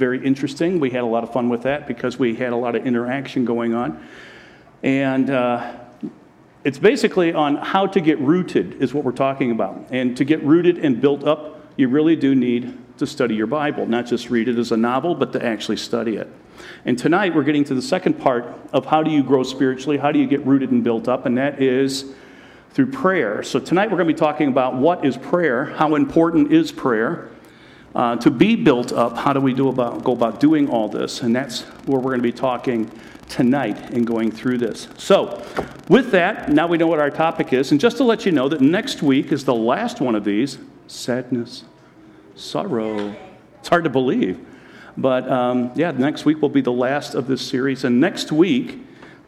very interesting. We had a lot of fun with that because we had a lot of interaction going on. And uh, it's basically on how to get rooted, is what we're talking about. And to get rooted and built up, you really do need to study your Bible, not just read it as a novel, but to actually study it. And tonight we're getting to the second part of how do you grow spiritually, how do you get rooted and built up, and that is through prayer. So tonight we're going to be talking about what is prayer, how important is prayer. Uh, to be built up, how do we do about, go about doing all this? And that's where we're going to be talking tonight and going through this. So, with that, now we know what our topic is. And just to let you know that next week is the last one of these sadness, sorrow. It's hard to believe. But um, yeah, next week will be the last of this series. And next week,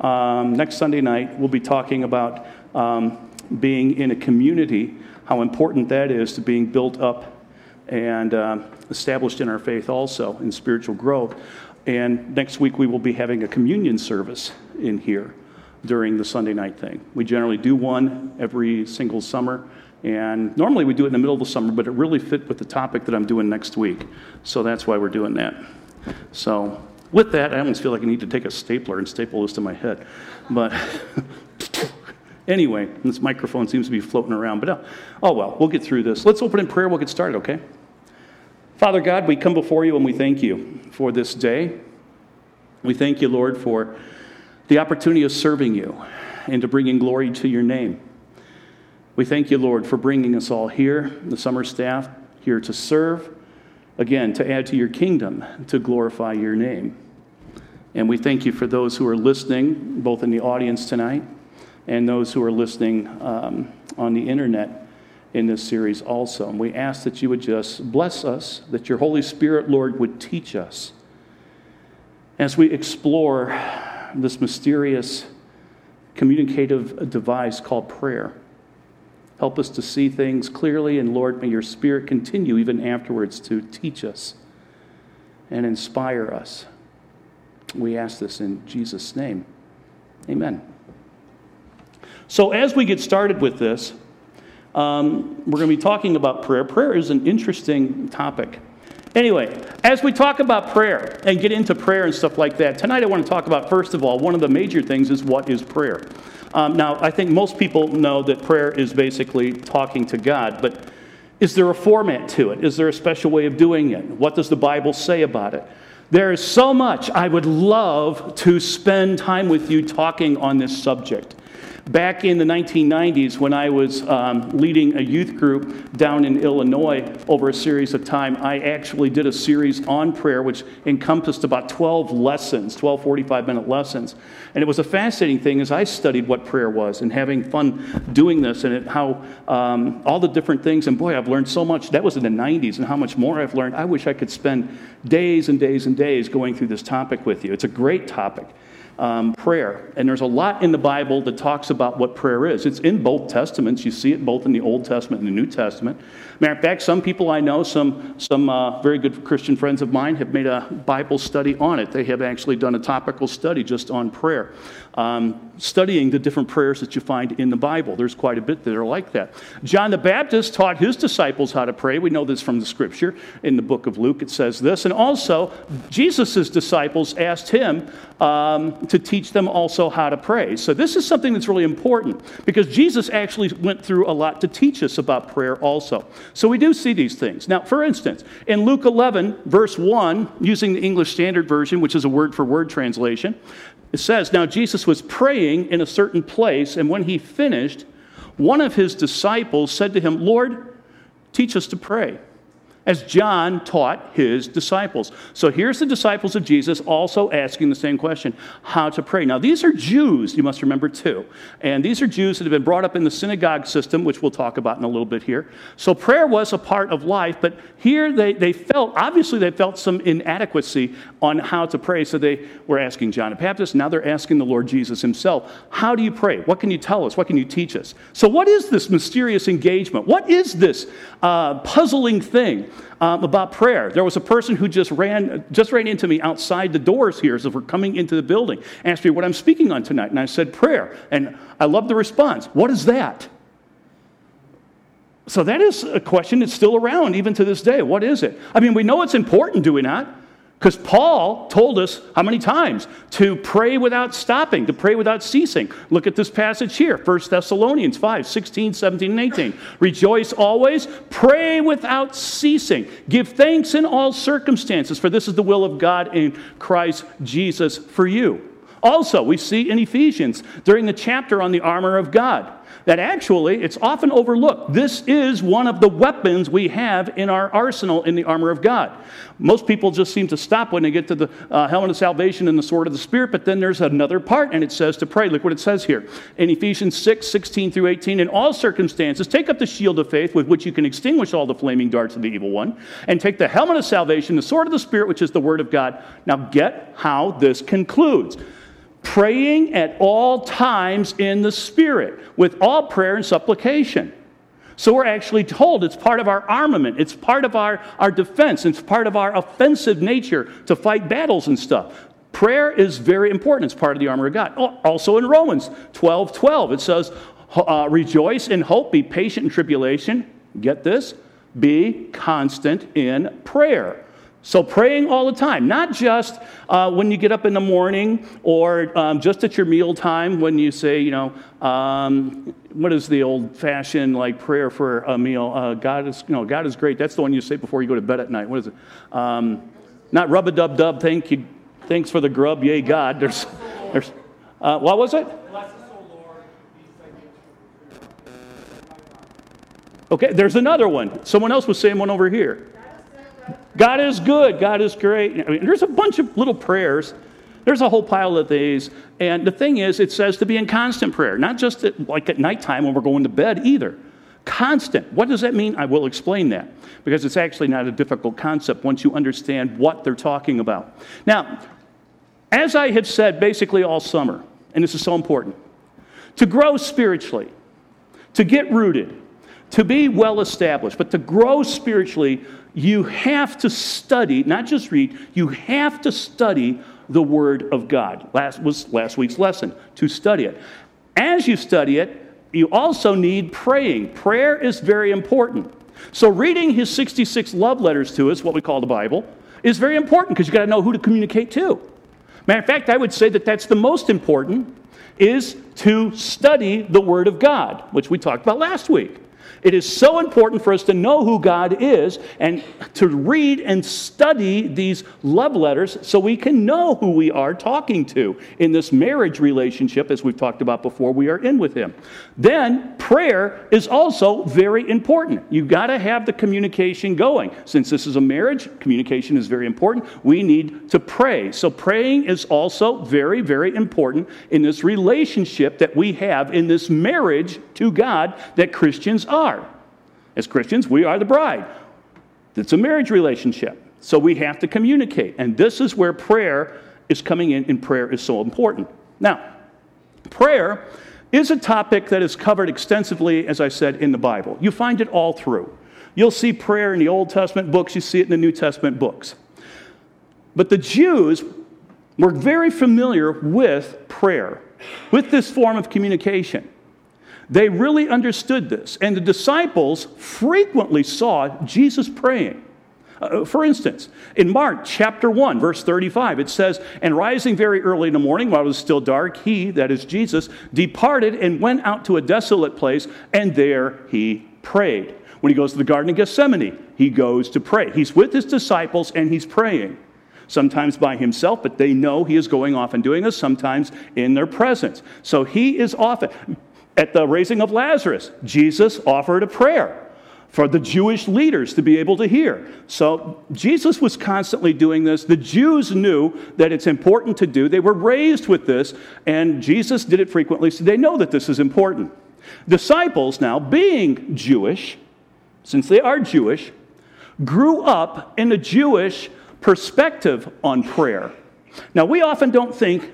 um, next Sunday night, we'll be talking about um, being in a community, how important that is to being built up and uh, established in our faith also in spiritual growth. And next week, we will be having a communion service in here during the Sunday night thing. We generally do one every single summer. And normally we do it in the middle of the summer, but it really fit with the topic that I'm doing next week. So that's why we're doing that. So, with that, I almost feel like I need to take a stapler and staple this to my head. But anyway, this microphone seems to be floating around. But oh, oh well, we'll get through this. Let's open in prayer. We'll get started, okay? Father God, we come before you and we thank you for this day. We thank you, Lord, for the opportunity of serving you and to bringing glory to your name. We thank you, Lord, for bringing us all here, the summer staff here to serve, again, to add to your kingdom, to glorify your name. And we thank you for those who are listening, both in the audience tonight and those who are listening um, on the internet in this series also. And we ask that you would just bless us, that your Holy Spirit, Lord, would teach us as we explore this mysterious communicative device called prayer. Help us to see things clearly, and Lord, may your Spirit continue even afterwards to teach us and inspire us. We ask this in Jesus' name. Amen. So, as we get started with this, um, we're going to be talking about prayer. Prayer is an interesting topic. Anyway, as we talk about prayer and get into prayer and stuff like that, tonight I want to talk about, first of all, one of the major things is what is prayer? Um, now, I think most people know that prayer is basically talking to God, but is there a format to it? Is there a special way of doing it? What does the Bible say about it? There is so much I would love to spend time with you talking on this subject. Back in the 1990s, when I was um, leading a youth group down in Illinois over a series of time, I actually did a series on prayer, which encompassed about 12 lessons, 12 45 minute lessons. And it was a fascinating thing as I studied what prayer was and having fun doing this and how um, all the different things. And boy, I've learned so much. That was in the 90s, and how much more I've learned. I wish I could spend days and days and days going through this topic with you. It's a great topic um, prayer. And there's a lot in the Bible that talks about what prayer is. It's in both Testaments. You see it both in the Old Testament and the New Testament. Matter of fact, some people I know, some, some uh, very good Christian friends of mine, have made a Bible study on it. They have actually done a topical study just on prayer um, studying the different prayers that you find in the Bible. There's quite a bit that are like that. John the Baptist taught his disciples how to pray. We know this from the scripture. In the book of Luke, it says this. And also, Jesus' disciples asked him um, to teach them also how to pray. So, this is something that's really important because Jesus actually went through a lot to teach us about prayer also. So, we do see these things. Now, for instance, in Luke 11, verse 1, using the English Standard Version, which is a word for word translation, it says, Now Jesus was praying in a certain place, and when he finished, one of his disciples said to him, Lord, teach us to pray as John taught his disciples. So here's the disciples of Jesus also asking the same question how to pray. Now, these are Jews, you must remember too. And these are Jews that have been brought up in the synagogue system, which we'll talk about in a little bit here. So prayer was a part of life, but here they, they felt, obviously, they felt some inadequacy on how to pray. So they were asking John the Baptist. Now they're asking the Lord Jesus himself, How do you pray? What can you tell us? What can you teach us? So, what is this mysterious engagement? What is this uh, puzzling thing? Um, about prayer. There was a person who just ran, just ran into me outside the doors here as if we're coming into the building, asked me what I'm speaking on tonight. And I said, prayer. And I love the response. What is that? So that is a question that's still around even to this day. What is it? I mean, we know it's important, do we not? Because Paul told us how many times to pray without stopping, to pray without ceasing. Look at this passage here 1 Thessalonians 5 16, 17, and 18. Rejoice always, pray without ceasing. Give thanks in all circumstances, for this is the will of God in Christ Jesus for you. Also, we see in Ephesians during the chapter on the armor of God that actually it's often overlooked. This is one of the weapons we have in our arsenal in the armor of God. Most people just seem to stop when they get to the uh, helmet of salvation and the sword of the Spirit, but then there's another part, and it says to pray. Look what it says here in Ephesians 6 16 through 18. In all circumstances, take up the shield of faith with which you can extinguish all the flaming darts of the evil one, and take the helmet of salvation, the sword of the Spirit, which is the word of God. Now, get how this concludes praying at all times in the Spirit, with all prayer and supplication. So we're actually told it's part of our armament, it's part of our, our defense, it's part of our offensive nature to fight battles and stuff. Prayer is very important. It's part of the armor of God. Also in Romans 12 12, it says, uh, Rejoice in hope, be patient in tribulation. Get this? Be constant in prayer. So, praying all the time, not just uh, when you get up in the morning or um, just at your meal time when you say, you know, um, what is the old fashioned like prayer for a meal? Uh, God is, you know, God is great. That's the one you say before you go to bed at night. What is it? Um, not rub a dub dub. Thank you. Thanks for the grub. Yay, God. There's, there's. Uh, what was it? Okay, there's another one. Someone else was saying one over here. God is good. God is great. I mean, there's a bunch of little prayers. There's a whole pile of these. And the thing is, it says to be in constant prayer, not just at, like at nighttime when we're going to bed either. Constant. What does that mean? I will explain that because it's actually not a difficult concept once you understand what they're talking about. Now, as I have said basically all summer, and this is so important, to grow spiritually, to get rooted, to be well established, but to grow spiritually, you have to study, not just read, you have to study the Word of God. Last was last week's lesson, to study it. As you study it, you also need praying. Prayer is very important. So, reading his 66 love letters to us, what we call the Bible, is very important because you got to know who to communicate to. Matter of fact, I would say that that's the most important, is to study the Word of God, which we talked about last week. It is so important for us to know who God is and to read and study these love letters so we can know who we are talking to in this marriage relationship, as we've talked about before, we are in with Him. Then, prayer is also very important. You've got to have the communication going. Since this is a marriage, communication is very important. We need to pray. So, praying is also very, very important in this relationship that we have in this marriage to God that Christians are are. As Christians, we are the bride. It's a marriage relationship. So we have to communicate. And this is where prayer is coming in, and prayer is so important. Now, prayer is a topic that is covered extensively, as I said, in the Bible. You find it all through. You'll see prayer in the Old Testament books, you see it in the New Testament books. But the Jews were very familiar with prayer, with this form of communication. They really understood this, and the disciples frequently saw Jesus praying. Uh, for instance, in Mark chapter 1, verse 35, it says, And rising very early in the morning, while it was still dark, he, that is Jesus, departed and went out to a desolate place, and there he prayed. When he goes to the Garden of Gethsemane, he goes to pray. He's with his disciples and he's praying. Sometimes by himself, but they know he is going off and doing this, sometimes in their presence. So he is often. At the raising of Lazarus, Jesus offered a prayer for the Jewish leaders to be able to hear. So Jesus was constantly doing this. The Jews knew that it's important to do. They were raised with this, and Jesus did it frequently, so they know that this is important. Disciples, now being Jewish, since they are Jewish, grew up in a Jewish perspective on prayer. Now, we often don't think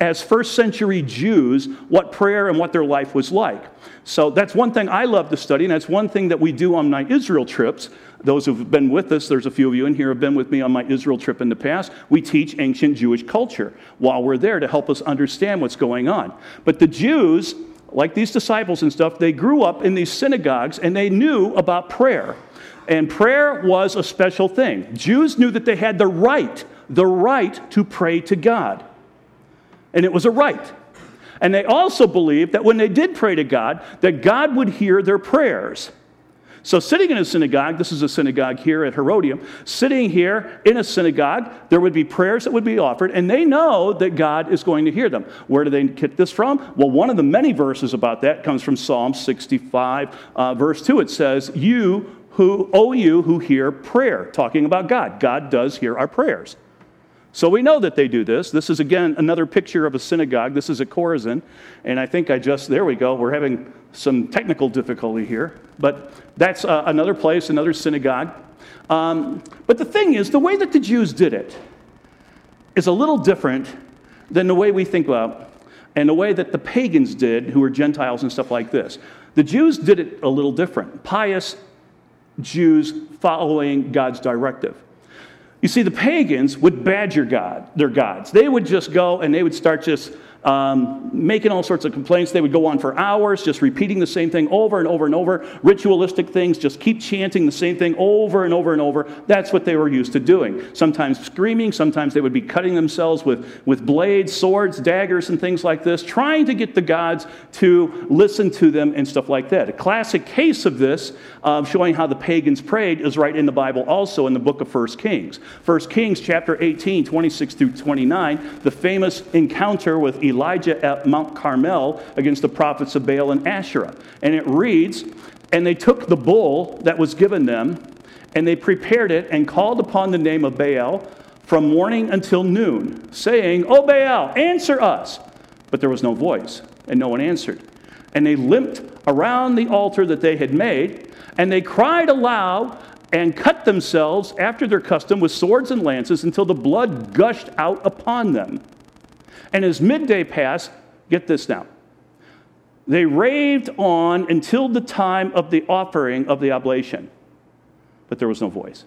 as first century Jews what prayer and what their life was like. So that's one thing I love to study, and that's one thing that we do on my Israel trips. Those who've been with us, there's a few of you in here have been with me on my Israel trip in the past. We teach ancient Jewish culture while we're there to help us understand what's going on. But the Jews, like these disciples and stuff, they grew up in these synagogues and they knew about prayer. And prayer was a special thing. Jews knew that they had the right the right to pray to God. And it was a right. And they also believed that when they did pray to God, that God would hear their prayers. So, sitting in a synagogue, this is a synagogue here at Herodium, sitting here in a synagogue, there would be prayers that would be offered, and they know that God is going to hear them. Where do they get this from? Well, one of the many verses about that comes from Psalm 65, uh, verse 2. It says, You who, oh, you who hear prayer, talking about God. God does hear our prayers. So we know that they do this. This is, again, another picture of a synagogue. This is a Chorazin. And I think I just, there we go. We're having some technical difficulty here. But that's uh, another place, another synagogue. Um, but the thing is, the way that the Jews did it is a little different than the way we think about and the way that the pagans did, who were Gentiles and stuff like this. The Jews did it a little different. Pious Jews following God's directive. You see, the pagans would badger God, their gods. They would just go and they would start just um, making all sorts of complaints. They would go on for hours, just repeating the same thing over and over and over. Ritualistic things, just keep chanting the same thing over and over and over. That's what they were used to doing. Sometimes screaming, sometimes they would be cutting themselves with, with blades, swords, daggers, and things like this, trying to get the gods to listen to them and stuff like that. A classic case of this, uh, showing how the pagans prayed, is right in the Bible also in the book of 1 Kings. 1 Kings chapter 18, 26 through 29, the famous encounter with Elijah at Mount Carmel against the prophets of Baal and Asherah. And it reads, And they took the bull that was given them, and they prepared it and called upon the name of Baal from morning until noon, saying, O Baal, answer us. But there was no voice, and no one answered. And they limped around the altar that they had made, and they cried aloud and cut themselves after their custom with swords and lances until the blood gushed out upon them. And as midday passed, get this now, they raved on until the time of the offering of the oblation. But there was no voice.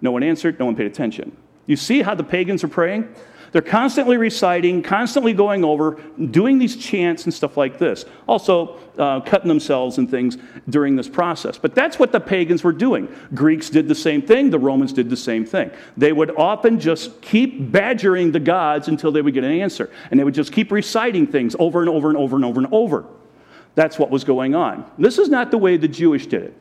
No one answered, no one paid attention. You see how the pagans are praying? They're constantly reciting, constantly going over, doing these chants and stuff like this. Also, uh, cutting themselves and things during this process. But that's what the pagans were doing. Greeks did the same thing, the Romans did the same thing. They would often just keep badgering the gods until they would get an answer. And they would just keep reciting things over and over and over and over and over. That's what was going on. This is not the way the Jewish did it.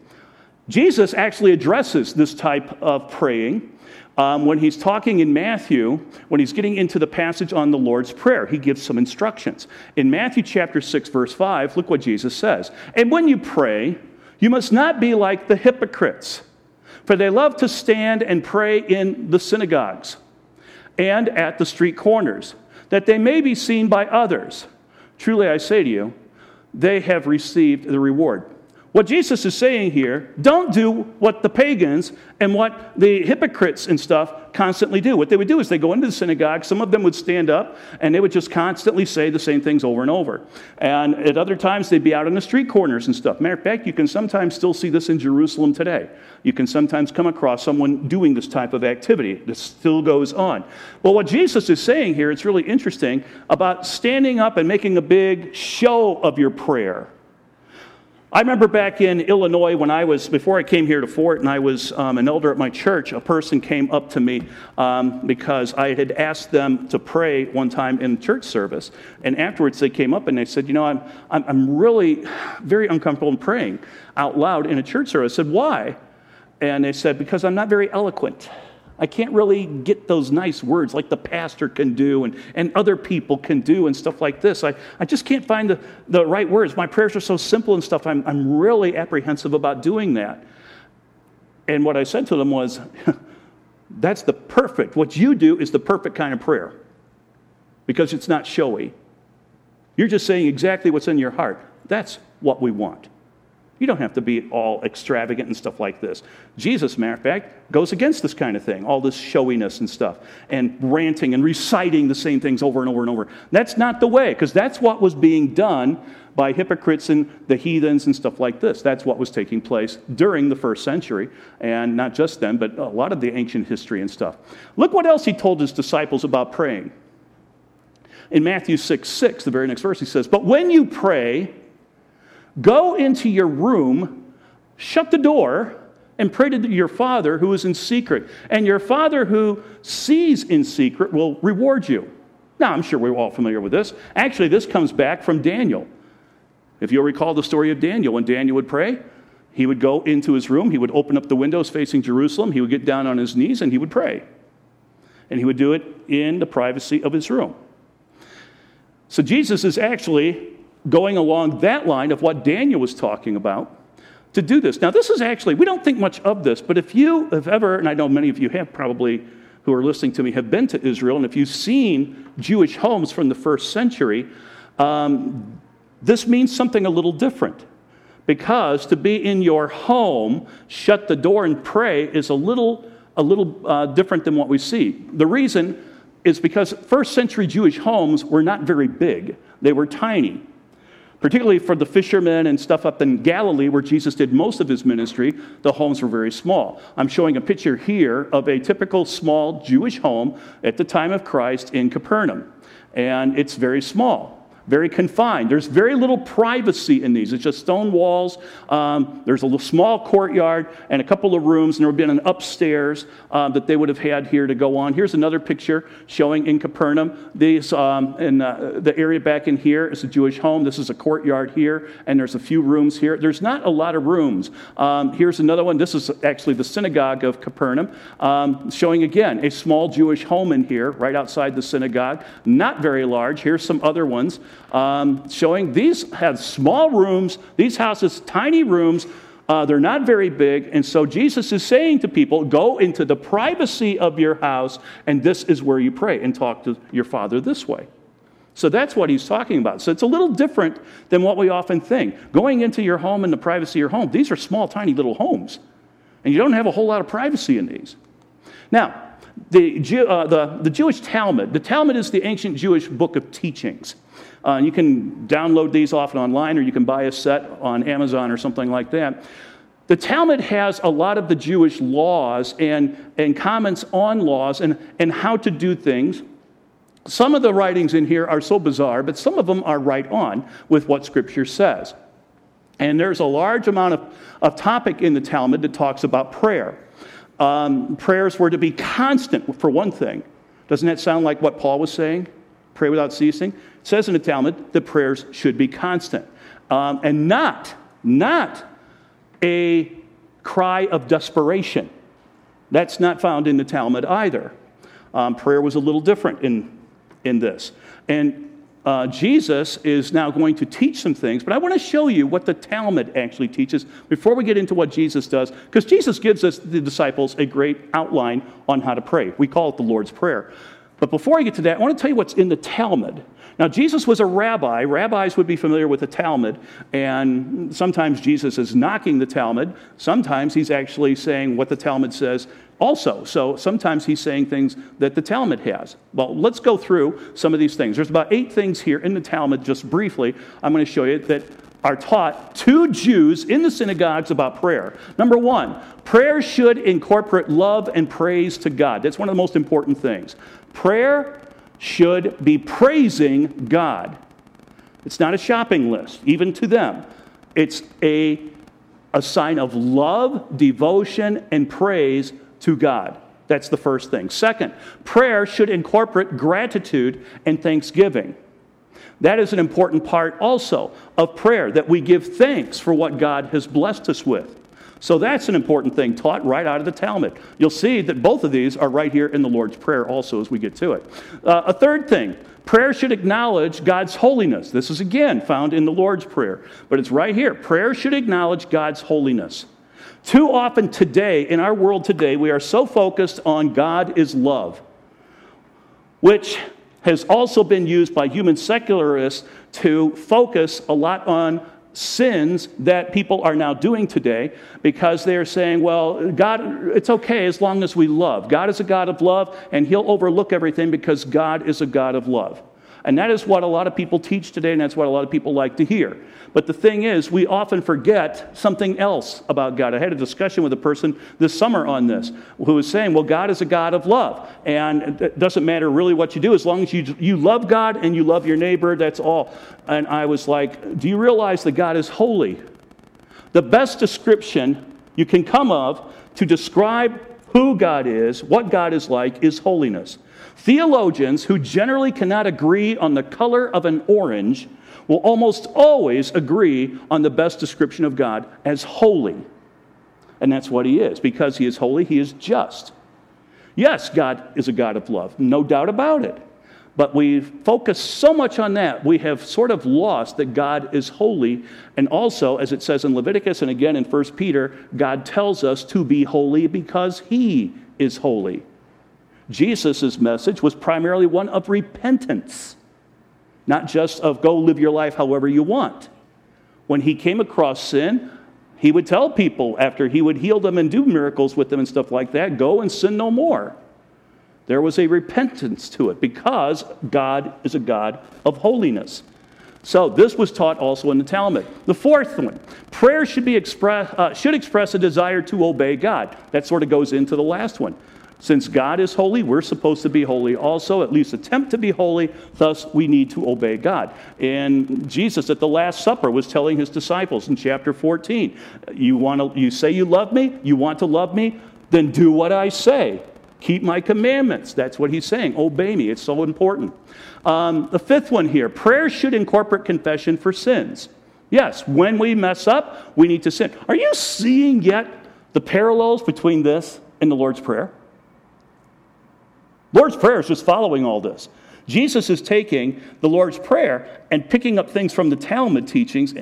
Jesus actually addresses this type of praying um, when he's talking in Matthew, when he's getting into the passage on the Lord's Prayer, he gives some instructions. In Matthew chapter 6, verse 5, look what Jesus says. And when you pray, you must not be like the hypocrites, for they love to stand and pray in the synagogues and at the street corners, that they may be seen by others. Truly I say to you, they have received the reward. What Jesus is saying here, don't do what the pagans and what the hypocrites and stuff constantly do. What they would do is they go into the synagogue, some of them would stand up, and they would just constantly say the same things over and over. And at other times, they'd be out on the street corners and stuff. Matter of fact, you can sometimes still see this in Jerusalem today. You can sometimes come across someone doing this type of activity. This still goes on. Well, what Jesus is saying here, it's really interesting about standing up and making a big show of your prayer. I remember back in Illinois when I was, before I came here to Fort and I was um, an elder at my church, a person came up to me um, because I had asked them to pray one time in church service. And afterwards they came up and they said, You know, I'm, I'm, I'm really very uncomfortable in praying out loud in a church service. I said, Why? And they said, Because I'm not very eloquent. I can't really get those nice words like the pastor can do and, and other people can do and stuff like this. I, I just can't find the, the right words. My prayers are so simple and stuff. I'm, I'm really apprehensive about doing that. And what I said to them was, that's the perfect, what you do is the perfect kind of prayer because it's not showy. You're just saying exactly what's in your heart. That's what we want. You don't have to be all extravagant and stuff like this. Jesus, matter of fact, goes against this kind of thing, all this showiness and stuff, and ranting and reciting the same things over and over and over. That's not the way, because that's what was being done by hypocrites and the heathens and stuff like this. That's what was taking place during the first century, and not just then, but a lot of the ancient history and stuff. Look what else he told his disciples about praying. In Matthew 6 6, the very next verse, he says, But when you pray, Go into your room, shut the door, and pray to your Father who is in secret. And your Father who sees in secret will reward you. Now, I'm sure we're all familiar with this. Actually, this comes back from Daniel. If you'll recall the story of Daniel, when Daniel would pray, he would go into his room, he would open up the windows facing Jerusalem, he would get down on his knees, and he would pray. And he would do it in the privacy of his room. So Jesus is actually going along that line of what Daniel was talking about to do this. Now, this is actually, we don't think much of this, but if you have ever, and I know many of you have probably who are listening to me have been to Israel, and if you've seen Jewish homes from the first century, um, this means something a little different. Because to be in your home, shut the door and pray is a little, a little uh, different than what we see. The reason is because first century Jewish homes were not very big, they were tiny particularly for the fishermen and stuff up in Galilee where Jesus did most of his ministry, the homes were very small. I'm showing a picture here of a typical small Jewish home at the time of Christ in Capernaum. And it's very small very confined. There's very little privacy in these. It's just stone walls. Um, there's a small courtyard and a couple of rooms, and there would have been an upstairs uh, that they would have had here to go on. Here's another picture showing in Capernaum. These, um, in uh, the area back in here is a Jewish home. This is a courtyard here, and there's a few rooms here. There's not a lot of rooms. Um, here's another one. This is actually the synagogue of Capernaum, um, showing again a small Jewish home in here, right outside the synagogue. Not very large. Here's some other ones um, showing these have small rooms, these houses, tiny rooms. Uh, they're not very big. And so Jesus is saying to people, go into the privacy of your house, and this is where you pray and talk to your Father this way. So that's what he's talking about. So it's a little different than what we often think. Going into your home in the privacy of your home, these are small, tiny little homes. And you don't have a whole lot of privacy in these. Now, the, uh, the, the Jewish Talmud, the Talmud is the ancient Jewish book of teachings. Uh, you can download these often online, or you can buy a set on Amazon or something like that. The Talmud has a lot of the Jewish laws and, and comments on laws and, and how to do things. Some of the writings in here are so bizarre, but some of them are right on with what Scripture says. And there's a large amount of, of topic in the Talmud that talks about prayer. Um, prayers were to be constant, for one thing. Doesn't that sound like what Paul was saying? Pray without ceasing says in the Talmud the prayers should be constant um, and not, not a cry of desperation. That's not found in the Talmud either. Um, prayer was a little different in, in this. And uh, Jesus is now going to teach some things, but I want to show you what the Talmud actually teaches before we get into what Jesus does, because Jesus gives us, the disciples, a great outline on how to pray. We call it the Lord's Prayer. But before I get to that, I want to tell you what's in the Talmud. Now, Jesus was a rabbi. Rabbis would be familiar with the Talmud, and sometimes Jesus is knocking the Talmud. Sometimes he's actually saying what the Talmud says also. So sometimes he's saying things that the Talmud has. Well, let's go through some of these things. There's about eight things here in the Talmud, just briefly, I'm going to show you that are taught to Jews in the synagogues about prayer. Number one, prayer should incorporate love and praise to God. That's one of the most important things. Prayer should be praising God. It's not a shopping list, even to them. It's a, a sign of love, devotion, and praise to God. That's the first thing. Second, prayer should incorporate gratitude and thanksgiving. That is an important part also of prayer, that we give thanks for what God has blessed us with. So that's an important thing taught right out of the Talmud. You'll see that both of these are right here in the Lord's Prayer also as we get to it. Uh, a third thing prayer should acknowledge God's holiness. This is again found in the Lord's Prayer, but it's right here. Prayer should acknowledge God's holiness. Too often today, in our world today, we are so focused on God is love, which has also been used by human secularists to focus a lot on sins that people are now doing today because they're saying, well, God, it's okay as long as we love. God is a God of love, and He'll overlook everything because God is a God of love. And that is what a lot of people teach today, and that's what a lot of people like to hear. But the thing is, we often forget something else about God. I had a discussion with a person this summer on this who was saying, well, God is a God of love. And it doesn't matter really what you do, as long as you, you love God and you love your neighbor, that's all. And I was like, do you realize that God is holy? The best description you can come of to describe who God is, what God is like, is holiness. Theologians who generally cannot agree on the color of an orange will almost always agree on the best description of God as holy. And that's what he is. Because he is holy, he is just. Yes, God is a God of love, no doubt about it. But we focus so much on that, we have sort of lost that God is holy. And also, as it says in Leviticus and again in 1 Peter, God tells us to be holy because he is holy. Jesus' message was primarily one of repentance not just of go live your life however you want. When he came across sin, he would tell people after he would heal them and do miracles with them and stuff like that go and sin no more. There was a repentance to it because God is a God of holiness. So this was taught also in the Talmud. The fourth one, prayer should be express, uh, should express a desire to obey God. That sort of goes into the last one. Since God is holy, we're supposed to be holy also, at least attempt to be holy. Thus, we need to obey God. And Jesus at the Last Supper was telling his disciples in chapter 14 You, want to, you say you love me? You want to love me? Then do what I say. Keep my commandments. That's what he's saying. Obey me. It's so important. Um, the fifth one here prayer should incorporate confession for sins. Yes, when we mess up, we need to sin. Are you seeing yet the parallels between this and the Lord's Prayer? Lord's Prayer is just following all this. Jesus is taking the Lord's Prayer and picking up things from the Talmud teachings,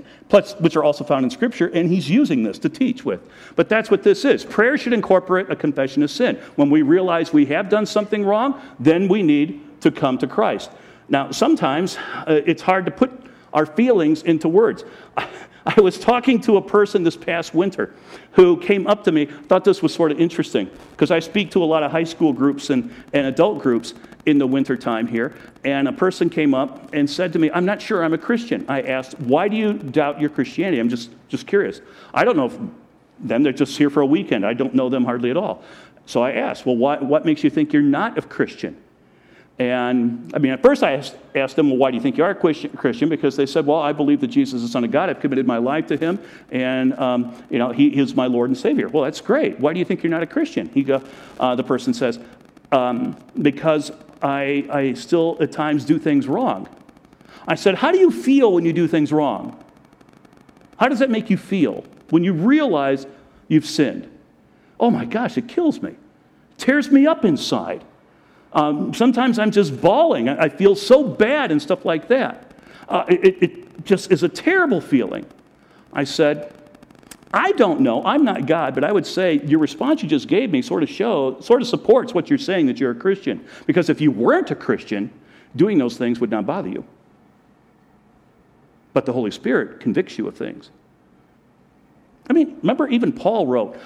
which are also found in Scripture, and he's using this to teach with. But that's what this is. Prayer should incorporate a confession of sin. When we realize we have done something wrong, then we need to come to Christ. Now, sometimes uh, it's hard to put our feelings into words. I was talking to a person this past winter who came up to me, thought this was sort of interesting, because I speak to a lot of high school groups and, and adult groups in the wintertime here. And a person came up and said to me, I'm not sure I'm a Christian. I asked, Why do you doubt your Christianity? I'm just, just curious. I don't know if them, they're just here for a weekend. I don't know them hardly at all. So I asked, Well, why, what makes you think you're not a Christian? And I mean, at first I asked, asked, them, well, why do you think you are a Christian? Because they said, well, I believe that Jesus is the Son of God. I've committed my life to him, and, um, you know, he is my Lord and Savior. Well, that's great. Why do you think you're not a Christian? He go, uh, the person says, um, because I, I still at times do things wrong. I said, how do you feel when you do things wrong? How does that make you feel when you realize you've sinned? Oh my gosh, it kills me. It tears me up inside. Um, sometimes I'm just bawling. I, feel so bad and stuff like that. Uh, it, it just is a terrible feeling. I said, I don't know. I'm not God, but I would say your response you just gave me sort of show, sort of supports what you're saying that you're a Christian. Because if you weren't a Christian, doing those things would not bother you. But the Holy Spirit convicts you of things. I mean, remember, even Paul wrote,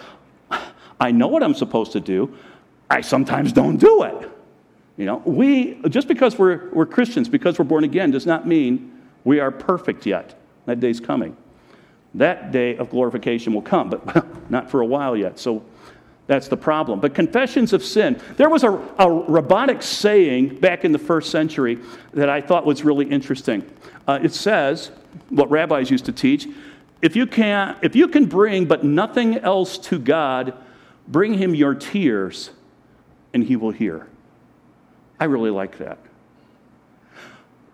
I know what I'm supposed to do, I sometimes don't do it. You know, we, just because we're, we're Christians, because we're born again, does not mean we are perfect yet. That day's coming. That day of glorification will come, but not for a while yet. So that's the problem. But confessions of sin. There was a, a rabbinic saying back in the first century that I thought was really interesting. Uh, it says, what rabbis used to teach, if you, can, if you can bring but nothing else to God, bring him your tears, and he will hear. I really like that.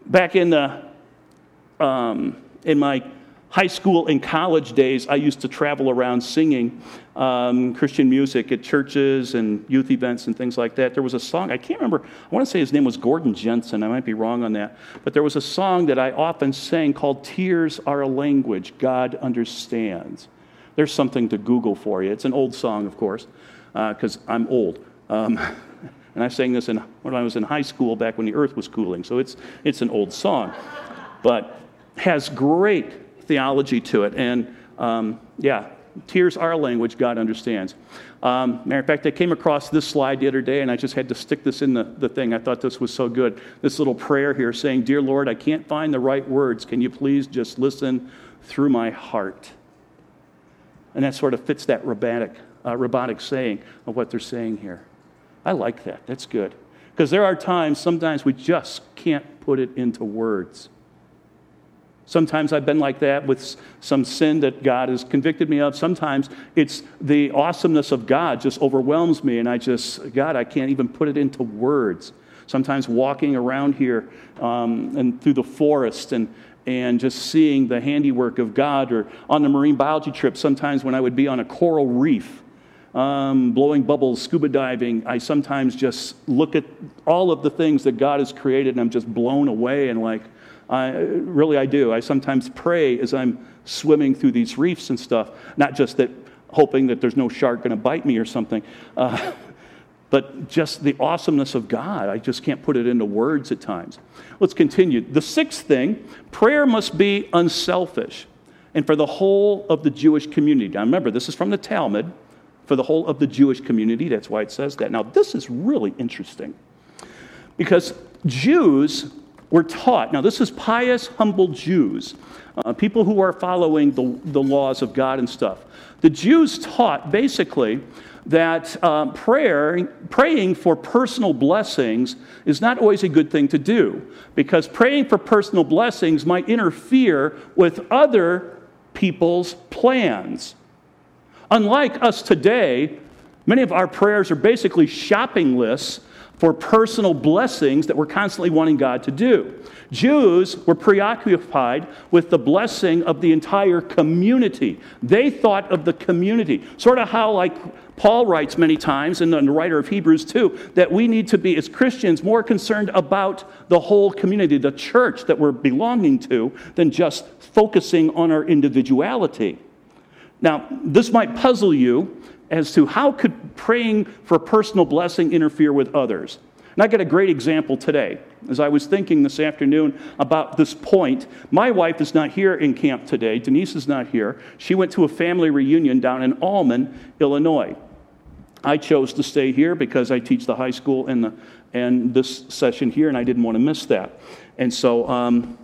Back in the um, in my high school and college days, I used to travel around singing um, Christian music at churches and youth events and things like that. There was a song, I can't remember, I want to say his name was Gordon Jensen. I might be wrong on that. But there was a song that I often sang called Tears Are a Language God Understands. There's something to Google for you. It's an old song, of course, because uh, I'm old. Um, And I sang this in, when I was in high school back when the earth was cooling. So it's, it's an old song, but has great theology to it. And um, yeah, tears are language God understands. Um, matter of fact, I came across this slide the other day, and I just had to stick this in the, the thing. I thought this was so good. This little prayer here saying, Dear Lord, I can't find the right words. Can you please just listen through my heart? And that sort of fits that rabbinic, uh, rabbinic saying of what they're saying here. I like that. That's good. Because there are times, sometimes we just can't put it into words. Sometimes I've been like that with some sin that God has convicted me of. Sometimes it's the awesomeness of God just overwhelms me, and I just, God, I can't even put it into words. Sometimes walking around here um, and through the forest and, and just seeing the handiwork of God, or on the marine biology trip, sometimes when I would be on a coral reef. Um, blowing bubbles, scuba diving, I sometimes just look at all of the things that God has created and I'm just blown away and like, I, really, I do. I sometimes pray as I'm swimming through these reefs and stuff, not just that hoping that there's no shark going to bite me or something, uh, but just the awesomeness of God. I just can't put it into words at times. Let's continue. The sixth thing prayer must be unselfish and for the whole of the Jewish community. Now, remember, this is from the Talmud for the whole of the Jewish community. That's why it says that. Now, this is really interesting because Jews were taught. Now, this is pious, humble Jews, uh, people who are following the, the laws of God and stuff. The Jews taught basically that uh, prayer, praying for personal blessings is not always a good thing to do because praying for personal blessings might interfere with other people's plans. Unlike us today, many of our prayers are basically shopping lists for personal blessings that we're constantly wanting God to do. Jews were preoccupied with the blessing of the entire community. They thought of the community, sort of how, like Paul writes many times, and the writer of Hebrews too, that we need to be, as Christians, more concerned about the whole community, the church that we're belonging to, than just focusing on our individuality. Now, this might puzzle you as to how could praying for personal blessing interfere with others. And I got a great example today. As I was thinking this afternoon about this point, my wife is not here in camp today. Denise is not here. She went to a family reunion down in Allman, Illinois. I chose to stay here because I teach the high school and, the, and this session here, and I didn't want to miss that. And so um,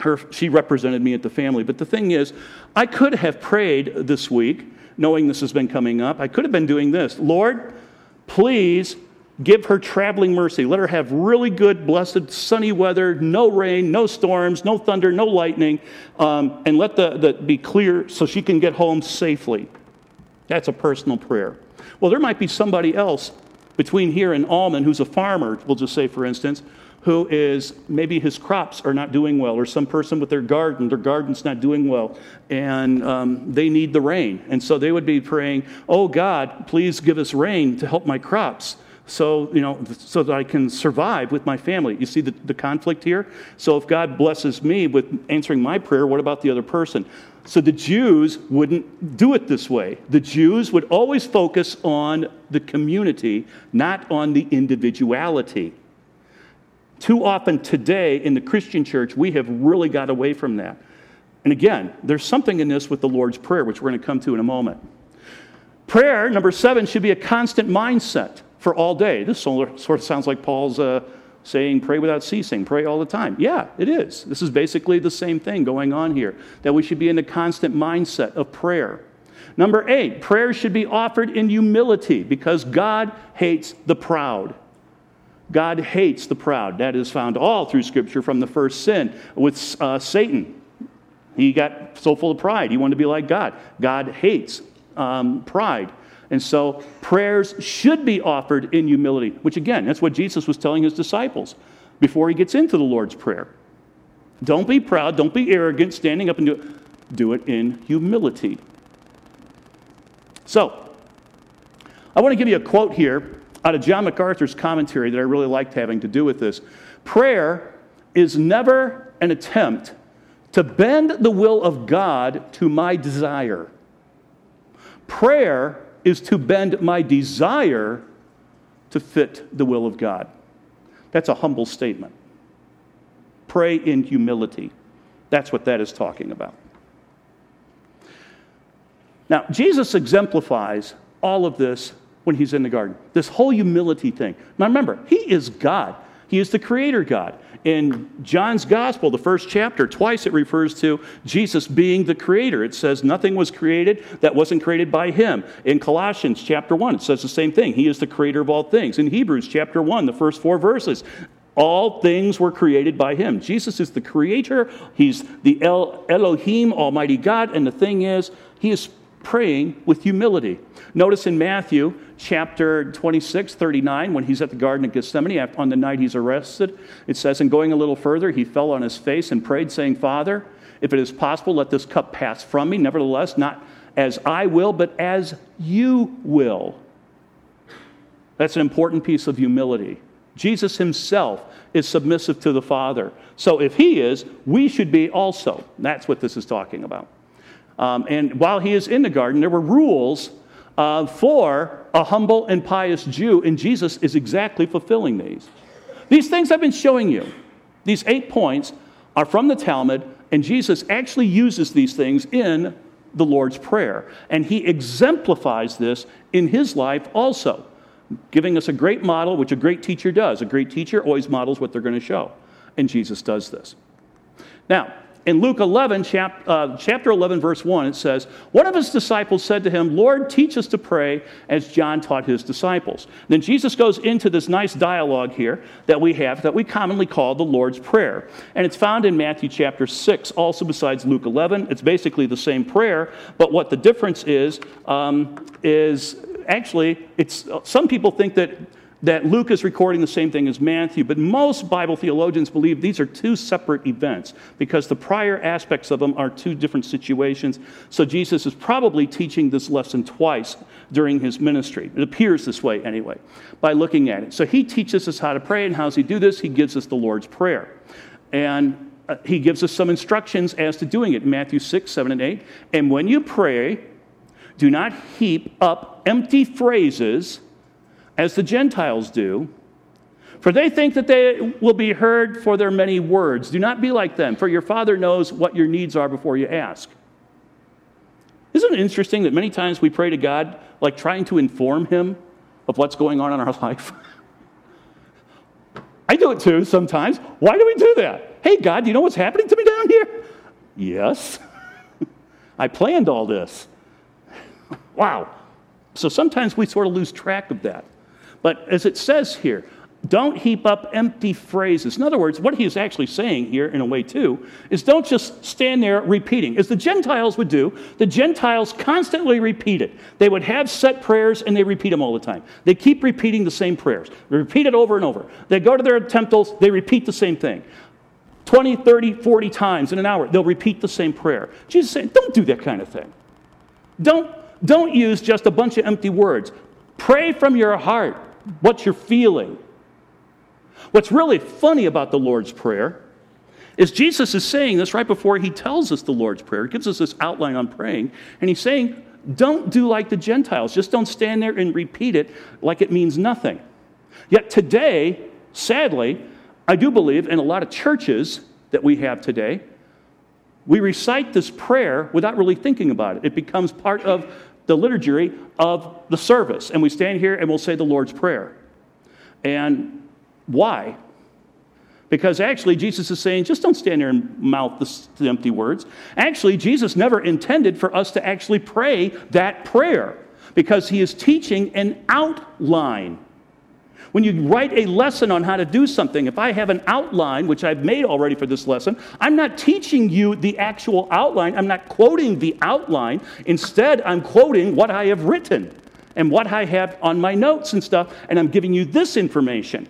her, she represented me at the family. But the thing is, I could have prayed this week knowing this has been coming up, I could have been doing this Lord, please give her traveling mercy. Let her have really good, blessed, sunny weather, no rain, no storms, no thunder, no lightning, um, and let the, the be clear so she can get home safely. That's a personal prayer. Well, there might be somebody else between here and Allman who's a farmer, we'll just say, for instance, who is maybe his crops are not doing well, or some person with their garden, their garden's not doing well, and um, they need the rain. And so they would be praying, Oh God, please give us rain to help my crops. So, you know, so that I can survive with my family. You see the, the conflict here? So, if God blesses me with answering my prayer, what about the other person? So, the Jews wouldn't do it this way. The Jews would always focus on the community, not on the individuality. Too often today in the Christian church, we have really got away from that. And again, there's something in this with the Lord's Prayer, which we're going to come to in a moment. Prayer, number seven, should be a constant mindset for all day. This sort of sounds like Paul's uh, saying, pray without ceasing, pray all the time. Yeah, it is. This is basically the same thing going on here, that we should be in a constant mindset of prayer. Number eight, prayer should be offered in humility because God hates the proud. God hates the proud. That is found all through Scripture from the first sin with uh, Satan. He got so full of pride, he wanted to be like God. God hates um, pride. And so prayers should be offered in humility, which again, that's what Jesus was telling his disciples before he gets into the Lord's Prayer. Don't be proud, don't be arrogant, standing up and do it. Do it in humility. So, I want to give you a quote here out of John MacArthur's commentary that I really liked having to do with this. Prayer is never an attempt to bend the will of God to my desire. Prayer is to bend my desire to fit the will of God. That's a humble statement. Pray in humility. That's what that is talking about. Now, Jesus exemplifies all of this when he's in the garden. This whole humility thing. Now remember, he is God. He is the creator God. In John's gospel, the first chapter, twice it refers to Jesus being the creator. It says nothing was created that wasn't created by him. In Colossians chapter 1, it says the same thing. He is the creator of all things. In Hebrews chapter 1, the first four verses, All things were created by him. Jesus is the creator, he's the El- Elohim, Almighty God, and the thing is, he is praying with humility. Notice in Matthew chapter 26, 39, when he's at the Garden of Gethsemane on the night he's arrested, it says, And going a little further, he fell on his face and prayed, saying, Father, if it is possible, let this cup pass from me. Nevertheless, not as I will, but as you will. That's an important piece of humility. Jesus himself is submissive to the Father. So if he is, we should be also. That's what this is talking about. Um, and while he is in the garden, there were rules uh, for a humble and pious Jew, and Jesus is exactly fulfilling these. These things I've been showing you, these eight points, are from the Talmud, and Jesus actually uses these things in the Lord's Prayer. And he exemplifies this in his life also, giving us a great model, which a great teacher does. A great teacher always models what they're going to show. And Jesus does this. Now, in Luke 11, chap, uh, chapter 11, verse 1, it says, One of his disciples said to him, Lord, teach us to pray as John taught his disciples. then Jesus goes into this nice dialogue here that we have that we commonly call the Lord's Prayer. And it's found in Matthew chapter 6, also besides Luke 11. It's basically the same prayer, but what the difference is, um, is actually, it's, some people think that that Luke is recording the same thing as Matthew, but most Bible theologians believe these are two separate events because the prior aspects of them are two different situations. So Jesus is probably teaching this lesson twice during his ministry. It appears this way anyway, by looking at it. So he teaches us how to pray, and how does he do this? He gives us the Lord's Prayer. And uh, he gives us some instructions as to doing it Matthew 6, 7, and 8. And when you pray, do not heap up empty phrases as the Gentiles do. For they think that they will be heard for their many words. Do not be like them, for your Father knows what your needs are before you ask. Isn't it interesting that many times we pray to God like trying to inform Him of what's going on in our life? I do it too sometimes. Why do we do that? Hey, God, do you know what's happening to me down here? Yes. I planned all this. Wow. So sometimes we sort of lose track of that. But as it says here, don't heap up empty phrases. In other words, what he's actually saying here, in a way, too, is don't just stand there repeating. As the Gentiles would do, the Gentiles constantly repeat it. They would have set prayers and they repeat them all the time. They keep repeating the same prayers, they repeat it over and over. They go to their temples, they repeat the same thing. 20, 30, 40 times in an hour, they'll repeat the same prayer. Jesus saying, don't do that kind of thing. Don't, don't use just a bunch of empty words. Pray from your heart what you're feeling. What's really funny about the Lord's Prayer is Jesus is saying this right before he tells us the Lord's Prayer. He gives us this outline on praying, and he's saying, don't do like the Gentiles. Just don't stand there and repeat it like it means nothing. Yet today, sadly, I do believe in a lot of churches that we have today, we recite this prayer without really thinking about it. It becomes part of the liturgy of the service. And we stand here and we'll say the Lord's Prayer. And why? Because actually, Jesus is saying, just don't stand there and mouth the, the empty words. Actually, Jesus never intended for us to actually pray that prayer because he is teaching an outline when you write a lesson on how to do something, if I have an outline, which I've made already for this lesson, I'm not teaching you the actual outline. I'm not quoting the outline. Instead, I'm quoting what I have written and what I have on my notes and stuff, and I'm giving you this information.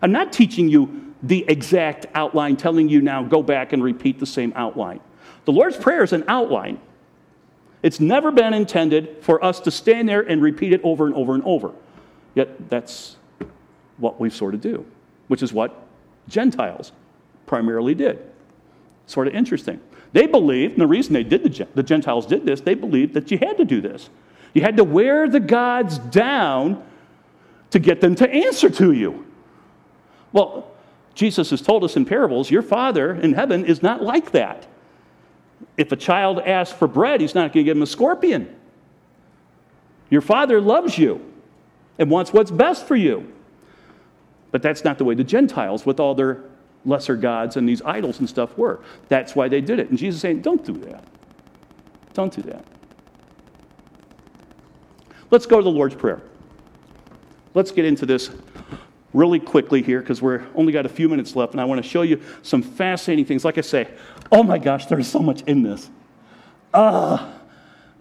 I'm not teaching you the exact outline, telling you now go back and repeat the same outline. The Lord's Prayer is an outline. It's never been intended for us to stand there and repeat it over and over and over. Yet that's what we sort of do, which is what Gentiles primarily did. Sort of interesting. They believed, and the reason they did the, the Gentiles did this, they believed that you had to do this. You had to wear the gods down to get them to answer to you. Well, Jesus has told us in parables, your Father in heaven is not like that. If a child asks for bread, he's not going to give him a scorpion. Your Father loves you and wants what's best for you. But that's not the way the Gentiles, with all their lesser gods and these idols and stuff, were. That's why they did it. And Jesus saying, don't do that. Don't do that. Let's go to the Lord's Prayer. Let's get into this really quickly here because we're only got a few minutes left, and I want to show you some fascinating things. Like I say, oh my gosh, there's so much in this. Ah. Uh,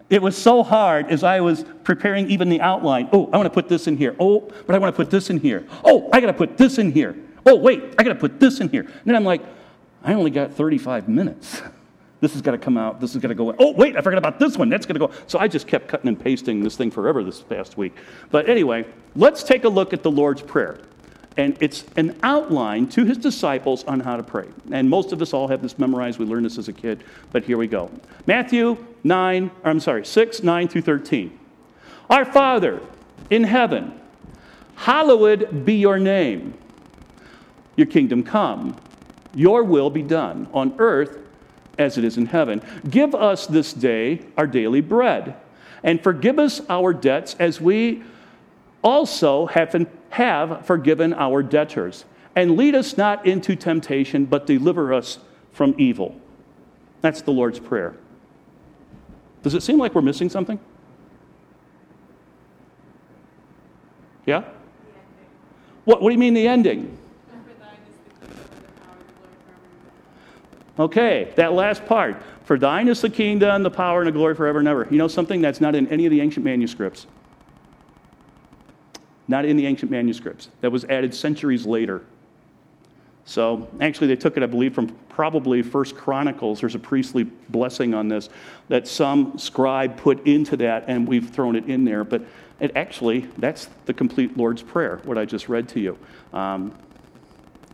it was so hard as I was preparing even the outline. Oh, I want to put this in here. Oh, but I want to put this in here. Oh, I got to put this in here. Oh, wait, I got to put this in here. And then I'm like, I only got 35 minutes. This has got to come out. This is going to go. Oh, wait, I forgot about this one. That's going to go. So I just kept cutting and pasting this thing forever this past week. But anyway, let's take a look at the Lord's Prayer. And it's an outline to his disciples on how to pray. And most of us all have this memorized. We learned this as a kid. But here we go Matthew 9, I'm sorry, 6, 9 through 13. Our Father in heaven, hallowed be your name. Your kingdom come, your will be done on earth as it is in heaven. Give us this day our daily bread, and forgive us our debts as we also have have forgiven our debtors. And lead us not into temptation, but deliver us from evil. That's the Lord's Prayer. Does it seem like we're missing something? Yeah? What, what do you mean the ending? Okay, that last part. For thine is the kingdom, the power, and the glory forever and ever. You know something? That's not in any of the ancient manuscripts not in the ancient manuscripts. That was added centuries later. So actually, they took it, I believe, from probably First Chronicles. There's a priestly blessing on this that some scribe put into that, and we've thrown it in there. But it actually, that's the complete Lord's Prayer, what I just read to you. Um,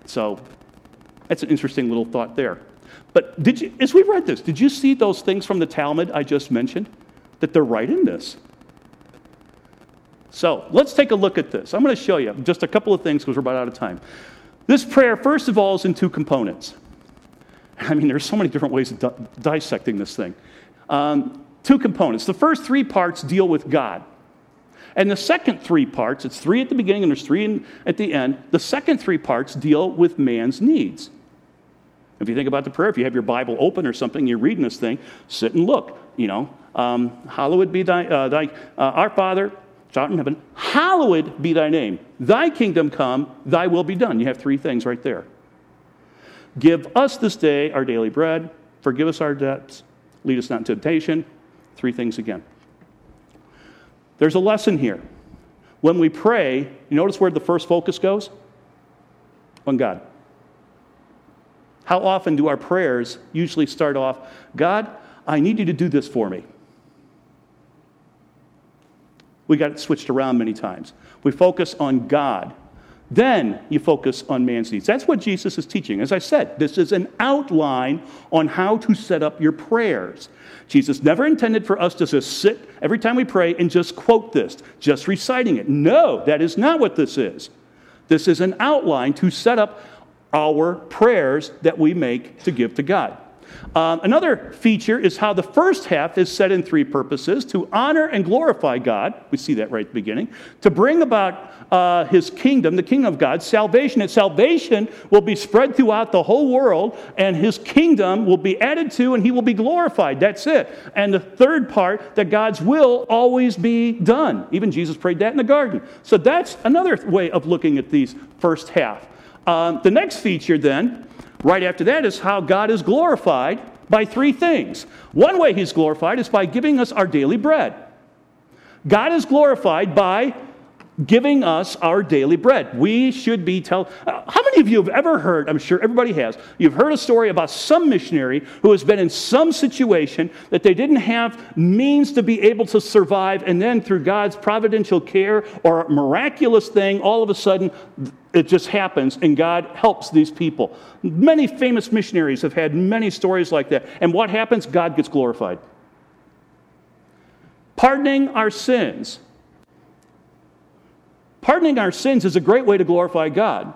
so that's an interesting little thought there. But did you, as we read this, did you see those things from the Talmud I just mentioned? That they're right in this. So let's take a look at this. I'm going to show you just a couple of things because we're about out of time. This prayer, first of all, is in two components. I mean, there's so many different ways of di- dissecting this thing. Um, two components. The first three parts deal with God. And the second three parts, it's three at the beginning and there's three in, at the end, the second three parts deal with man's needs. If you think about the prayer, if you have your Bible open or something, you're reading this thing, sit and look. You know, um, hallowed be thy, uh, thy uh, our Father, art in heaven, hallowed be thy name. Thy kingdom come, thy will be done. You have three things right there. Give us this day our daily bread, forgive us our debts, lead us not into temptation. Three things again. There's a lesson here. When we pray, you notice where the first focus goes? On God. How often do our prayers usually start off, God, I need you to do this for me? We got it switched around many times. We focus on God. Then you focus on man's needs. That's what Jesus is teaching. As I said, this is an outline on how to set up your prayers. Jesus never intended for us to just sit every time we pray and just quote this, just reciting it. No, that is not what this is. This is an outline to set up our prayers that we make to give to God. Um, another feature is how the first half is set in three purposes to honor and glorify God. We see that right at the beginning. To bring about uh, his kingdom, the kingdom of God, salvation. And salvation will be spread throughout the whole world, and his kingdom will be added to, and he will be glorified. That's it. And the third part, that God's will always be done. Even Jesus prayed that in the garden. So that's another way of looking at these first half. Um, the next feature then Right after that is how God is glorified by three things. One way he's glorified is by giving us our daily bread. God is glorified by giving us our daily bread. We should be tell. Uh, how many of you have ever heard? I'm sure everybody has. You've heard a story about some missionary who has been in some situation that they didn't have means to be able to survive, and then through God's providential care or miraculous thing, all of a sudden it just happens, and God helps these people. Many famous missionaries have had many stories like that. And what happens? God gets glorified. Pardoning our sins Pardoning our sins is a great way to glorify God.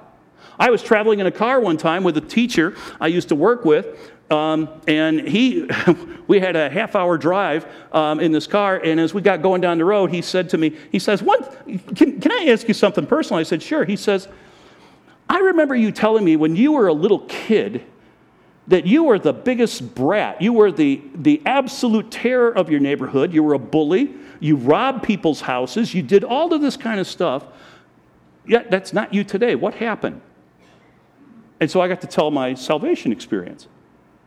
I was traveling in a car one time with a teacher I used to work with, um, and he, we had a half hour drive um, in this car, and as we got going down the road, he said to me, he says, can, can I ask you something personal? I said, sure. He says, I remember you telling me when you were a little kid that you were the biggest brat. You were the, the absolute terror of your neighborhood. You were a bully. You robbed people's houses. You did all of this kind of stuff. Yet that's not you today. What happened? And so I got to tell my salvation experience.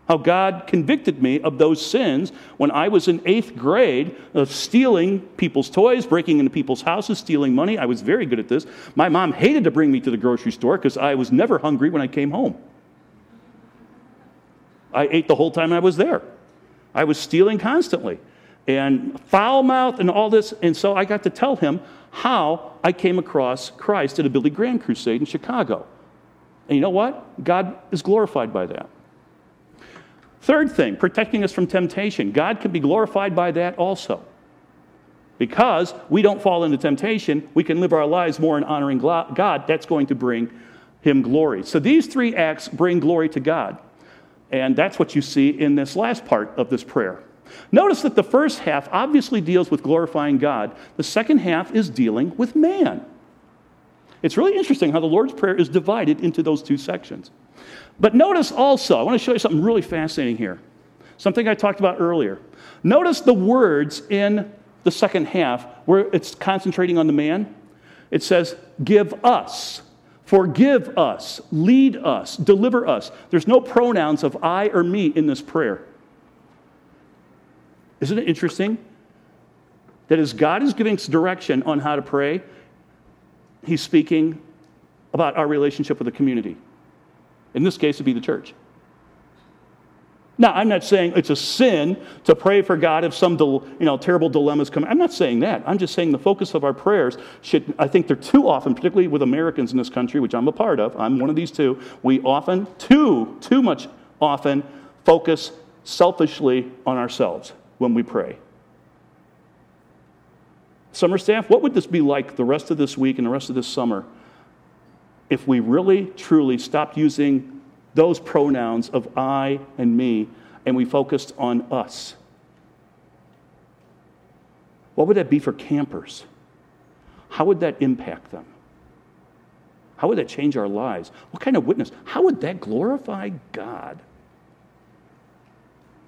How God convicted me of those sins when I was in eighth grade of stealing people's toys, breaking into people's houses, stealing money. I was very good at this. My mom hated to bring me to the grocery store because I was never hungry when I came home. I ate the whole time I was there. I was stealing constantly and foul mouth and all this. And so I got to tell him how I came across Christ at a Billy Graham crusade in Chicago. And you know what? God is glorified by that. Third thing, protecting us from temptation. God can be glorified by that also. Because we don't fall into temptation, we can live our lives more in honoring God. That's going to bring him glory. So these three acts bring glory to God. And that's what you see in this last part of this prayer. Notice that the first half obviously deals with glorifying God, the second half is dealing with man. It's really interesting how the Lord's Prayer is divided into those two sections. But notice also, I want to show you something really fascinating here. Something I talked about earlier. Notice the words in the second half where it's concentrating on the man. It says, Give us, forgive us, lead us, deliver us. There's no pronouns of I or me in this prayer. Isn't it interesting? That as God is giving us direction on how to pray, He's speaking about our relationship with the community. In this case, it'd be the church. Now, I'm not saying it's a sin to pray for God if some you know, terrible dilemmas come. I'm not saying that. I'm just saying the focus of our prayers should, I think they're too often, particularly with Americans in this country, which I'm a part of, I'm one of these two, we often, too, too much often, focus selfishly on ourselves when we pray. Summer staff, what would this be like the rest of this week and the rest of this summer if we really, truly stopped using those pronouns of I and me and we focused on us? What would that be for campers? How would that impact them? How would that change our lives? What kind of witness? How would that glorify God?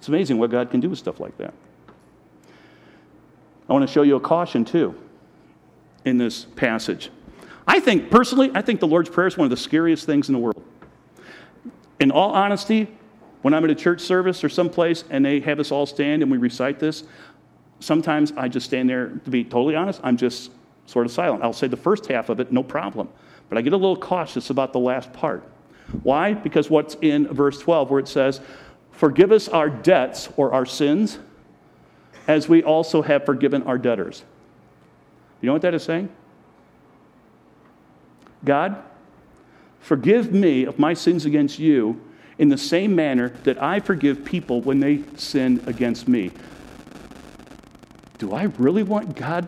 It's amazing what God can do with stuff like that. I want to show you a caution too in this passage. I think, personally, I think the Lord's Prayer is one of the scariest things in the world. In all honesty, when I'm at a church service or someplace and they have us all stand and we recite this, sometimes I just stand there, to be totally honest, I'm just sort of silent. I'll say the first half of it, no problem. But I get a little cautious about the last part. Why? Because what's in verse 12 where it says, Forgive us our debts or our sins, as we also have forgiven our debtors. You know what that is saying? God, forgive me of my sins against you in the same manner that I forgive people when they sin against me. Do I really want God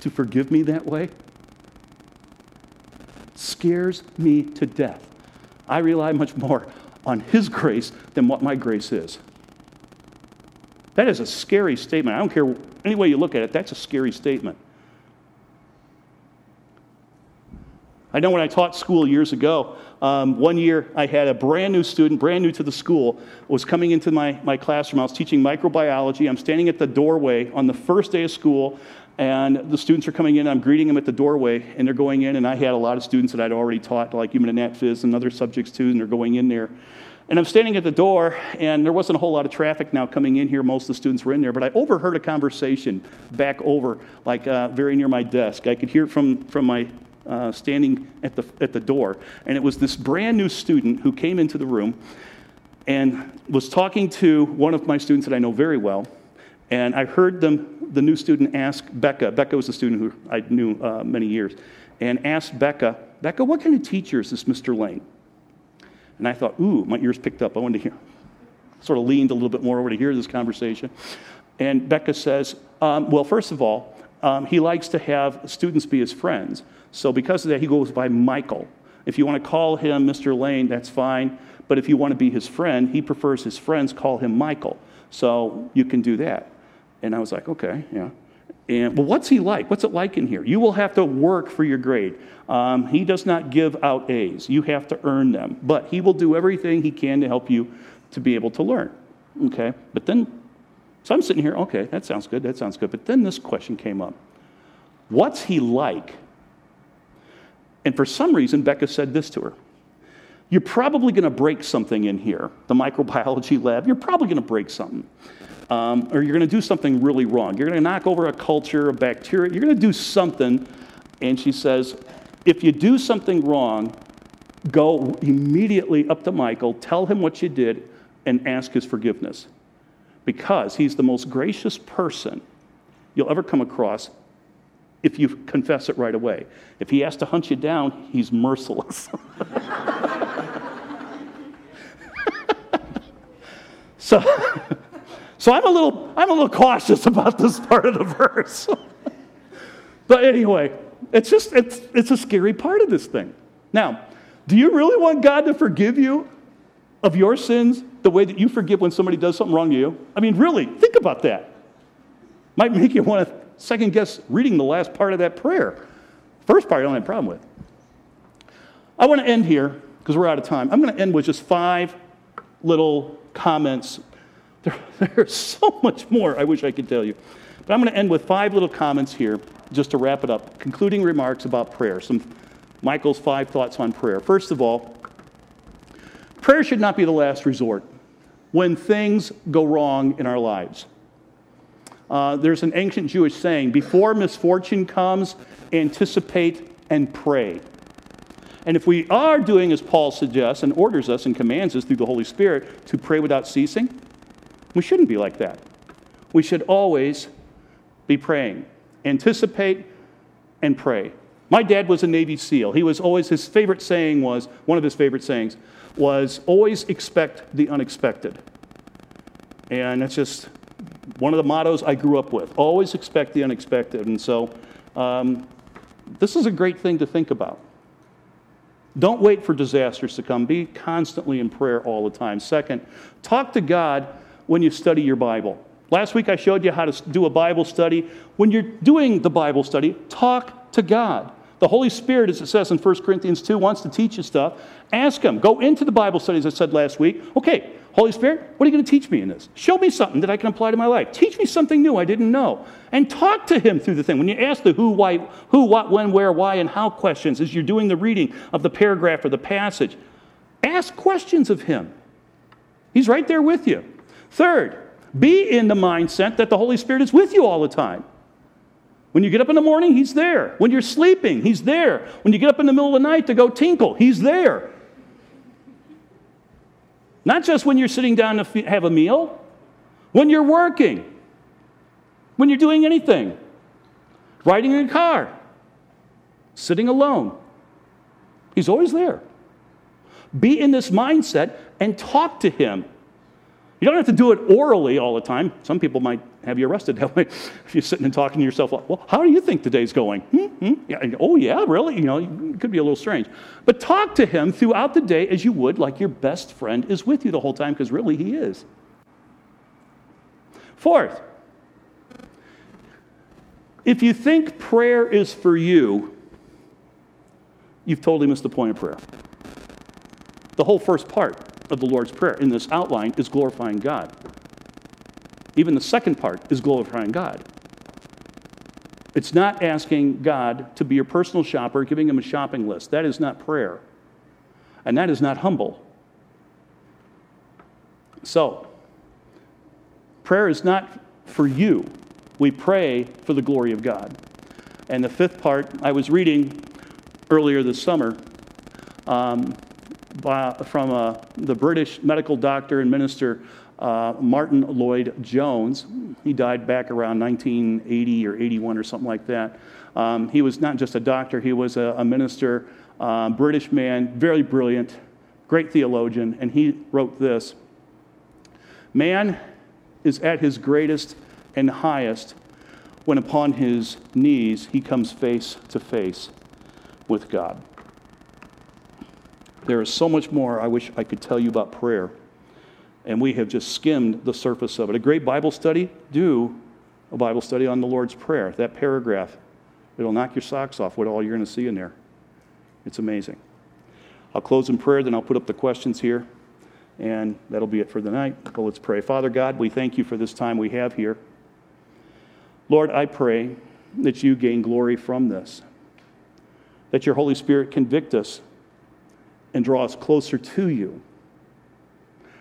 to forgive me that way? scares me to death. I rely much more on His grace than what my grace is. That is a scary statement. I don't care any way you look at it, that's a scary statement. I know when I taught school years ago, um, one year I had a brand new student, brand new to the school, was coming into my, my classroom. I was teaching microbiology. I'm standing at the doorway on the first day of school, and the students are coming in. I'm greeting them at the doorway, and they're going in. And I had a lot of students that I'd already taught, like human and nat phys and other subjects too, and they're going in there. And I'm standing at the door, and there wasn't a whole lot of traffic now coming in here. Most of the students were in there, but I overheard a conversation back over, like uh, very near my desk. I could hear it from, from my uh, standing at the, at the door. And it was this brand new student who came into the room and was talking to one of my students that I know very well. And I heard them, the new student ask Becca, Becca was a student who I knew uh, many years, and asked Becca, Becca, what kind of teacher is this Mr. Lane? And I thought, ooh, my ears picked up. I wanted to hear. Sort of leaned a little bit more over to hear this conversation. And Becca says, um, well, first of all, um, he likes to have students be his friends. So because of that, he goes by Michael. If you want to call him Mr. Lane, that's fine. But if you want to be his friend, he prefers his friends call him Michael. So you can do that. And I was like, okay, yeah. And, well, what's he like? What's it like in here? You will have to work for your grade. Um, he does not give out A's. You have to earn them. But he will do everything he can to help you to be able to learn. Okay? But then, so I'm sitting here, okay, that sounds good, that sounds good. But then this question came up What's he like? And for some reason, Becca said this to her You're probably going to break something in here, the microbiology lab. You're probably going to break something. Um, or you're going to do something really wrong. You're going to knock over a culture, a bacteria. You're going to do something. And she says, if you do something wrong, go immediately up to Michael, tell him what you did, and ask his forgiveness. Because he's the most gracious person you'll ever come across if you confess it right away. If he has to hunt you down, he's merciless. so, so I'm a little I'm a little cautious about this part of the verse. but anyway, it's just it's it's a scary part of this thing. Now, do you really want God to forgive you of your sins the way that you forgive when somebody does something wrong to you? I mean, really, think about that. Might make you want to second guess reading the last part of that prayer. First part, I don't have a problem with. I want to end here because we're out of time. I'm going to end with just five little comments. There, there's so much more I wish I could tell you. But I'm going to end with five little comments here just to wrap it up. Concluding remarks about prayer. Some Michael's five thoughts on prayer. First of all, prayer should not be the last resort when things go wrong in our lives. Uh, there's an ancient Jewish saying before misfortune comes, anticipate and pray. And if we are doing as Paul suggests and orders us and commands us through the Holy Spirit to pray without ceasing, we shouldn't be like that. We should always be praying. Anticipate and pray. My dad was a Navy SEAL. He was always, his favorite saying was, one of his favorite sayings was, always expect the unexpected. And that's just one of the mottos I grew up with always expect the unexpected. And so, um, this is a great thing to think about. Don't wait for disasters to come. Be constantly in prayer all the time. Second, talk to God when you study your Bible. Last week I showed you how to do a Bible study. When you're doing the Bible study, talk to God. The Holy Spirit, as it says in 1 Corinthians 2, wants to teach you stuff. Ask Him. Go into the Bible study, as I said last week. Okay, Holy Spirit, what are you going to teach me in this? Show me something that I can apply to my life. Teach me something new I didn't know. And talk to Him through the thing. When you ask the who, why, who, what, when, where, why, and how questions as you're doing the reading of the paragraph or the passage, ask questions of Him. He's right there with you. Third, be in the mindset that the Holy Spirit is with you all the time. When you get up in the morning, He's there. When you're sleeping, He's there. When you get up in the middle of the night to go tinkle, He's there. Not just when you're sitting down to have a meal, when you're working, when you're doing anything, riding in a car, sitting alone. He's always there. Be in this mindset and talk to Him. You don't have to do it orally all the time. Some people might have you arrested that way if you're sitting and talking to yourself. Well, how do you think the day's going? Hmm? Hmm? Yeah. Oh, yeah, really? You know, it could be a little strange. But talk to him throughout the day as you would like your best friend is with you the whole time, because really he is. Fourth, if you think prayer is for you, you've totally missed the point of prayer. The whole first part of the Lord's Prayer in this outline is glorifying God. Even the second part is glorifying God. It's not asking God to be your personal shopper, giving him a shopping list. That is not prayer. And that is not humble. So, prayer is not for you. We pray for the glory of God. And the fifth part, I was reading earlier this summer um, by, from uh, the British medical doctor and minister uh, Martyn Lloyd-Jones. He died back around 1980 or 81 or something like that. Um, he was not just a doctor, he was a, a minister, uh, British man, very brilliant, great theologian, and he wrote this Man is at his greatest and highest when upon his knees he comes face to face with God. There is so much more I wish I could tell you about prayer and we have just skimmed the surface of it. A great Bible study, do a Bible study on the Lord's Prayer. That paragraph, it'll knock your socks off what all you're going to see in there. It's amazing. I'll close in prayer, then I'll put up the questions here, and that'll be it for the night. But let's pray. Father God, we thank you for this time we have here. Lord, I pray that you gain glory from this. that your Holy Spirit convict us and draw us closer to you.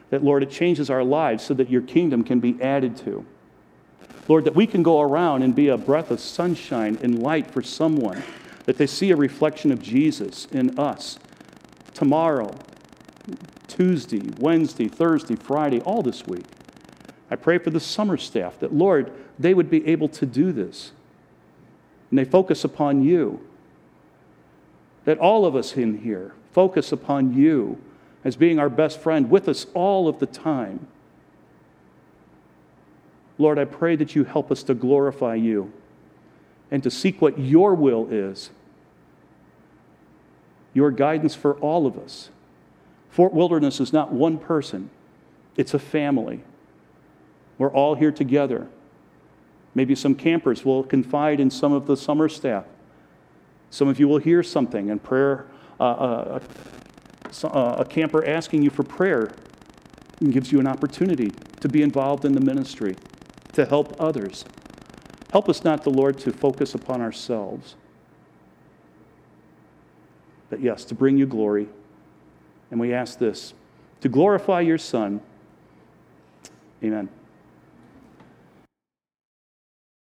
That, Lord, it changes our lives so that your kingdom can be added to. Lord, that we can go around and be a breath of sunshine and light for someone, that they see a reflection of Jesus in us tomorrow, Tuesday, Wednesday, Thursday, Friday, all this week. I pray for the summer staff that, Lord, they would be able to do this. And they focus upon you. That all of us in here focus upon you as being our best friend with us all of the time. Lord, I pray that you help us to glorify you and to seek what your will is, your guidance for all of us. Fort Wilderness is not one person, it's a family. We're all here together. Maybe some campers will confide in some of the summer staff. Some of you will hear something and prayer, uh, uh, uh, a camper asking you for prayer gives you an opportunity to be involved in the ministry, to help others. Help us not, the Lord, to focus upon ourselves, but yes, to bring you glory. And we ask this to glorify your Son. Amen.